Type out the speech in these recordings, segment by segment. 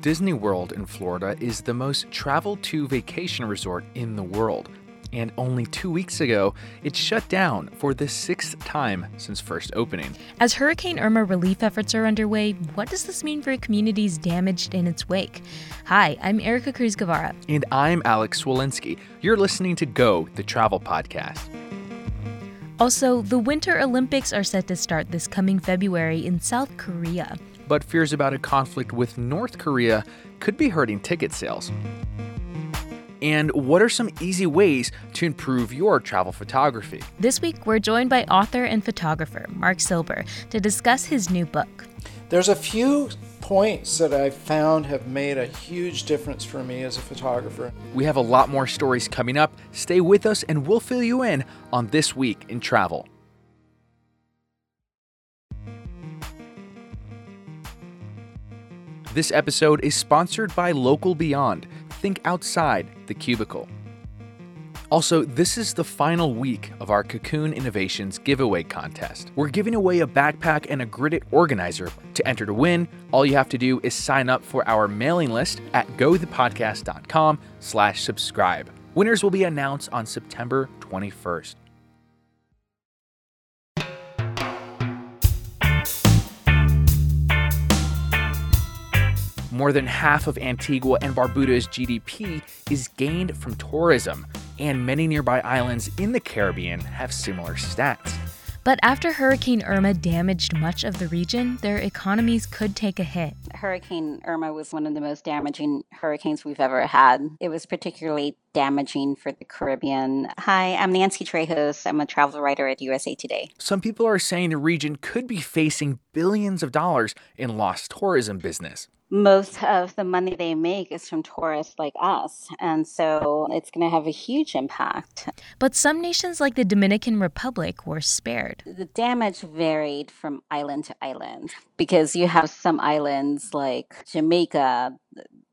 Disney World in Florida is the most traveled to vacation resort in the world. And only two weeks ago, it shut down for the sixth time since first opening. As Hurricane Irma relief efforts are underway, what does this mean for communities damaged in its wake? Hi, I'm Ericka Cruz Guevarra. And I'm Alex Cwalinski. You're listening to Go, the travel podcast. Also, the Winter Olympics are set to start this coming February in South Korea. But fears about a conflict with North Korea could be hurting ticket sales. And what are some easy ways to improve your travel photography? This week, we're joined by author and photographer Marc Silber to discuss his new book. There's a few points that I've found have made a huge difference for me as a photographer. We have a lot more stories coming up. Stay with us, and we'll fill you in on This Week in Travel. This episode is sponsored by Local Beyond. Think outside the cubicle. Also, this is the final week of our Cocoon Innovations giveaway contest. We're giving away a backpack and a gridded organizer. To enter to win, all you have to do is sign up for our mailing list at gothepodcast.com slash subscribe. Winners will be announced on September 21st. More than half of Antigua and Barbuda's GDP is gained from tourism, and many nearby islands in the Caribbean have similar stats. But after Hurricane Irma damaged much of the region, their economies could take a hit. Hurricane Irma was one of the most damaging hurricanes we've ever had. It was particularly damaging for the Caribbean. Hi, I'm Nancy Trejos. I'm a travel writer at USA Today. Some people are saying the region could be facing billions of dollars in lost tourism business most of the money they make is from tourists like us. And so it's going to have a huge impact. But some nations, like the Dominican Republic, were spared. The damage varied from island to island because you have some islands like Jamaica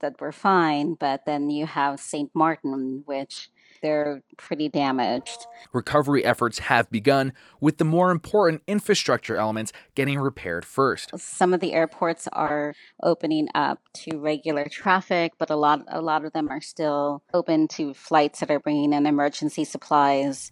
that were fine, but then you have St. Martin, which they're pretty damaged. Recovery efforts have begun, with the more important infrastructure elements getting repaired first. Some of the airports are opening up to regular traffic, but a lot a lot of them are still open to flights that are bringing in emergency supplies.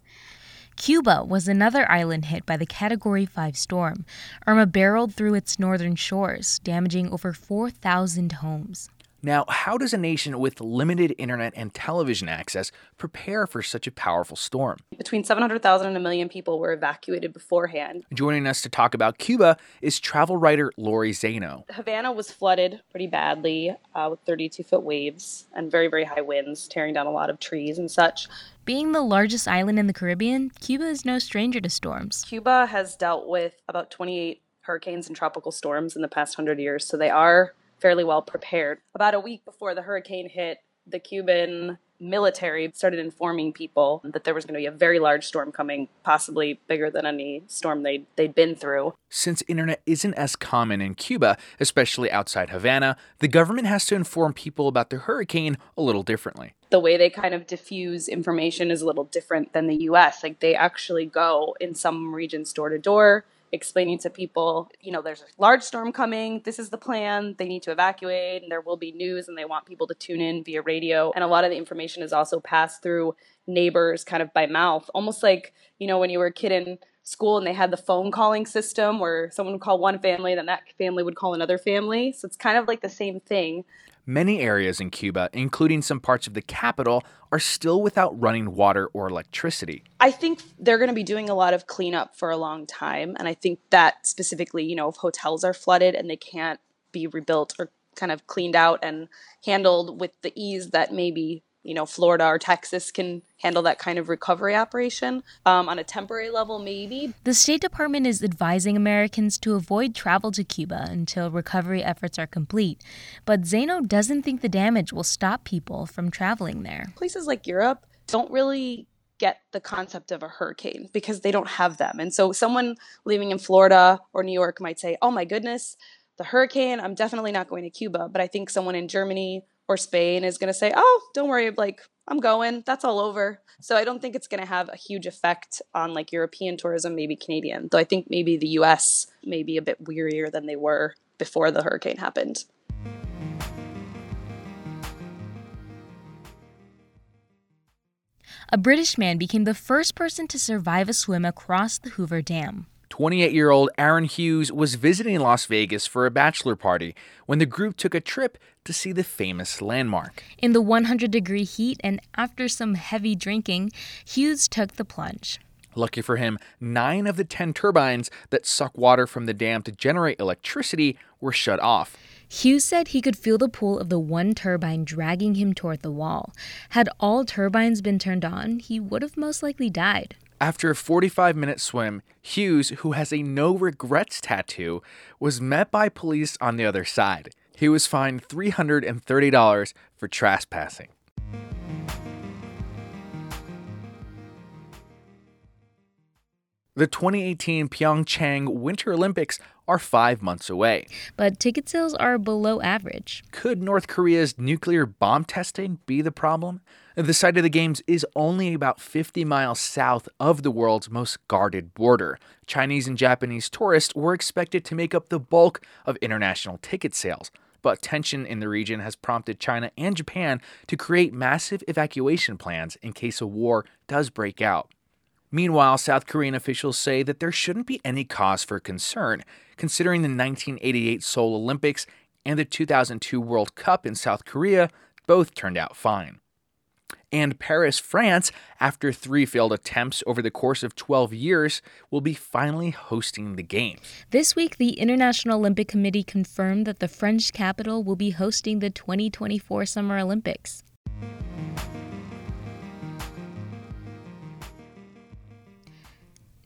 Cuba was another island hit by the Category 5 storm. Irma barreled through its northern shores, damaging over 4,000 homes. Now, how does a nation with limited internet and television access prepare for such a powerful storm? Between 700,000 and a million people were evacuated beforehand. Joining us to talk about Cuba is travel writer Lori Zaino. Havana was flooded pretty badly uh, with 32 foot waves and very, very high winds, tearing down a lot of trees and such. Being the largest island in the Caribbean, Cuba is no stranger to storms. Cuba has dealt with about 28 hurricanes and tropical storms in the past 100 years, so they are fairly well prepared. About a week before the hurricane hit, the Cuban military started informing people that there was going to be a very large storm coming, possibly bigger than any storm they'd, they'd been through. Since internet isn't as common in Cuba, especially outside Havana, the government has to inform people about the hurricane a little differently. The way they kind of diffuse information is a little different than the US. Like they actually go in some regions door to door explaining to people, you know, there's a large storm coming. This is the plan. They need to evacuate, and there will be news, and they want people to tune in via radio. And a lot of the information is also passed through neighbors kind of by mouth, almost like, you know, when you were a kid in school and they had the phone calling system where someone would call one family, then that family would call another family. So it's kind of like the same thing. Many areas in Cuba, including some parts of the capital, are still without running water or electricity. I think they're going to be doing a lot of cleanup for a long time. And I think that specifically, you know, if hotels are flooded and they can't be rebuilt or kind of cleaned out and handled with the ease that maybe you know Florida or Texas can handle that kind of recovery operation um, on a temporary level, maybe. The State Department is advising Americans to avoid travel to Cuba until recovery efforts are complete. But Zaino doesn't think the damage will stop people from traveling there. Places like Europe don't really get the concept of a hurricane because they don't have them. And so someone living in Florida or New York might say, oh my goodness, the hurricane, I'm definitely not going to Cuba. But I think someone in Germany or Spain is going to say, "Oh, don't worry, like I'm going. That's all over." So I don't think it's going to have a huge effect on like European tourism, maybe Canadian. Though I think maybe the US may be a bit wearier than they were before the hurricane happened. A British man became the first person to survive a swim across the Hoover Dam. 28 year old Aaron Hughes was visiting Las Vegas for a bachelor party when the group took a trip to see the famous landmark. In the 100 degree heat and after some heavy drinking, Hughes took the plunge. Lucky for him, nine of the 10 turbines that suck water from the dam to generate electricity were shut off. Hughes said he could feel the pull of the one turbine dragging him toward the wall. Had all turbines been turned on, he would have most likely died. After a 45 minute swim, Hughes, who has a no regrets tattoo, was met by police on the other side. He was fined $330 for trespassing. The 2018 Pyeongchang Winter Olympics are five months away. But ticket sales are below average. Could North Korea's nuclear bomb testing be the problem? The site of the Games is only about 50 miles south of the world's most guarded border. Chinese and Japanese tourists were expected to make up the bulk of international ticket sales. But tension in the region has prompted China and Japan to create massive evacuation plans in case a war does break out. Meanwhile, South Korean officials say that there shouldn't be any cause for concern, considering the 1988 Seoul Olympics and the 2002 World Cup in South Korea both turned out fine. And Paris, France, after three failed attempts over the course of 12 years, will be finally hosting the Games. This week, the International Olympic Committee confirmed that the French capital will be hosting the 2024 Summer Olympics.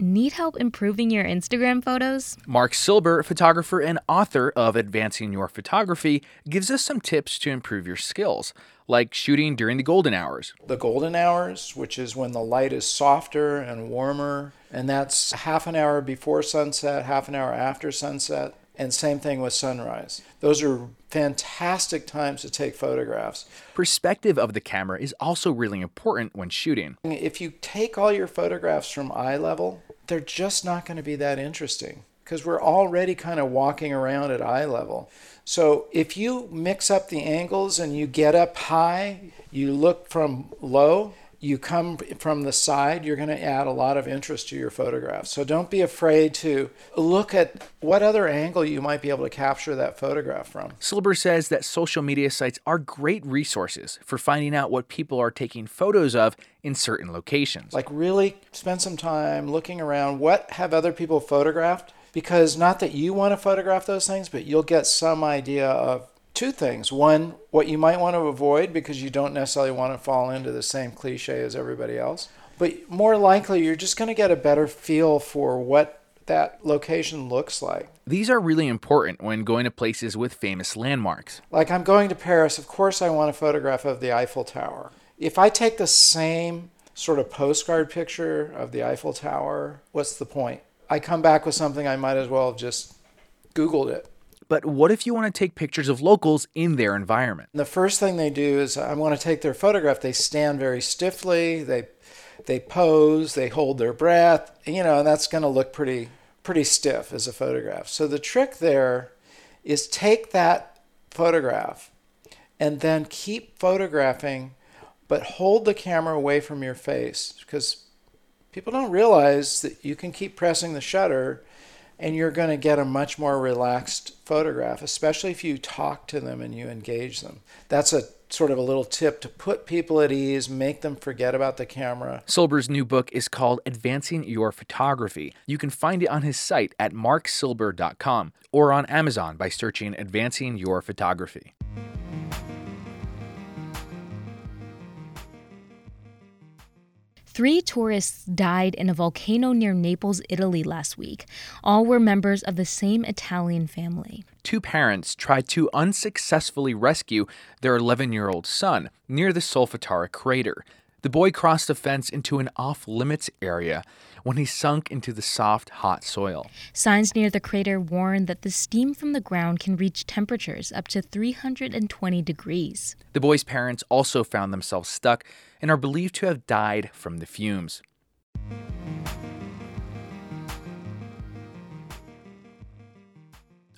Need help improving your Instagram photos? Marc Silber, photographer and author of Advancing Your Photography, gives us some tips to improve your skills, like shooting during the golden hours. The golden hours, which is when the light is softer and warmer, and that's half an hour before sunset, half an hour after sunset, and same thing with sunrise. Those are fantastic times to take photographs. Perspective of the camera is also really important when shooting. If you take all your photographs from eye level, they're just not going to be that interesting because we're already kind of walking around at eye level. So if you mix up the angles and you get up high, you look from low, you come from the side, you're going to add a lot of interest to your photograph. So don't be afraid to look at what other angle you might be able to capture that photograph from. Silber says that social media sites are great resources for finding out what people are taking photos of in certain locations. Like really spend some time looking around what have other people photographed because not that you want to photograph those things, but you'll get some idea of two things. One, what you might want to avoid because you don't necessarily want to fall into the same cliche as everybody else. But more likely, you're just going to get a better feel for what that location looks like. These are really important when going to places with famous landmarks. Like I'm going to Paris, of course, I want a photograph of the Eiffel Tower. If I take the same sort of postcard picture of the Eiffel Tower, what's the point? I come back with something I might as well have just Googled it. But what if you want to take pictures of locals in their environment? The first thing they do is I want to take their photograph. They stand very stiffly. They they pose. They hold their breath. You know, and that's going to look pretty pretty stiff as a photograph. So the trick there is take that photograph and then keep photographing, but hold the camera away from your face because people don't realize that you can keep pressing the shutter and you're going to get a much more relaxed photograph, especially if you talk to them and you engage them. That's a sort of a little tip to put people at ease, make them forget about the camera. Silber's new book is called Advancing Your Photography. You can find it on his site at marcsilber.com or on Amazon by searching Advancing Your Photography. Three tourists died in a volcano near Naples, Italy last week. All were members of the same Italian family. Two parents tried to unsuccessfully rescue their 11 year old son near the Solfatara crater. The boy crossed a fence into an off limits area when he sunk into the soft, hot soil. Signs near the crater warn that the steam from the ground can reach temperatures up to 320 degrees. The boy's parents also found themselves stuck and are believed to have died from the fumes.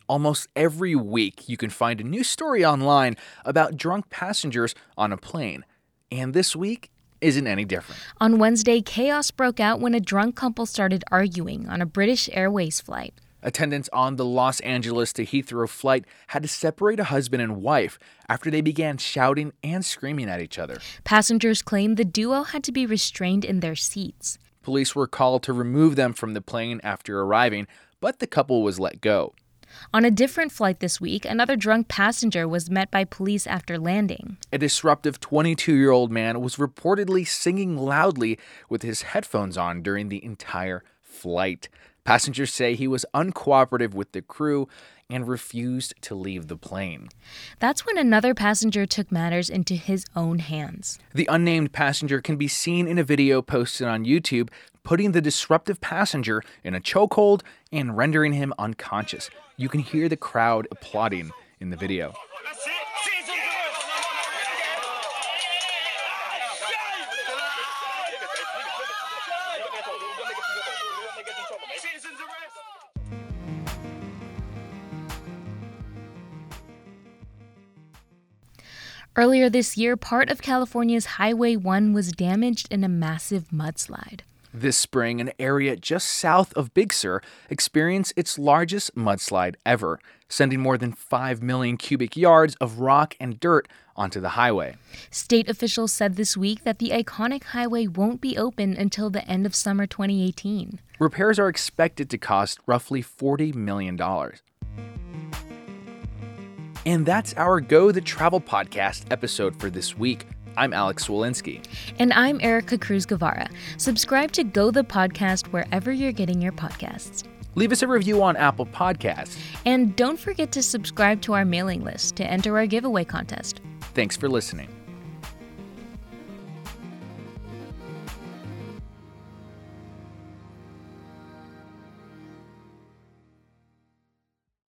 Almost every week, you can find a new story online about drunk passengers on a plane. And this week, isn't any different. On Wednesday, chaos broke out when a drunk couple started arguing on a British Airways flight. Attendants on the Los Angeles to Heathrow flight had to separate a husband and wife after they began shouting and screaming at each other. Passengers claimed the duo had to be restrained in their seats. Police were called to remove them from the plane after arriving, but the couple was let go. On a different flight this week, another drunk passenger was met by police after landing. A disruptive 22 year old man was reportedly singing loudly with his headphones on during the entire flight. Passengers say he was uncooperative with the crew and refused to leave the plane. That's when another passenger took matters into his own hands. The unnamed passenger can be seen in a video posted on YouTube putting the disruptive passenger in a chokehold and rendering him unconscious. You can hear the crowd applauding in the video. Earlier this year, part of California's Highway 1 was damaged in a massive mudslide. This spring, an area just south of Big Sur experienced its largest mudslide ever, sending more than 5 million cubic yards of rock and dirt onto the highway. State officials said this week that the iconic highway won't be open until the end of summer 2018. Repairs are expected to cost roughly $40 million. And that's our Go the Travel podcast episode for this week. I'm Alex Cwalinski. And I'm Ericka Cruz Guevarra. Subscribe to Go the Podcast wherever you're getting your podcasts. Leave us a review on Apple Podcasts. And don't forget to subscribe to our mailing list to enter our giveaway contest. Thanks for listening.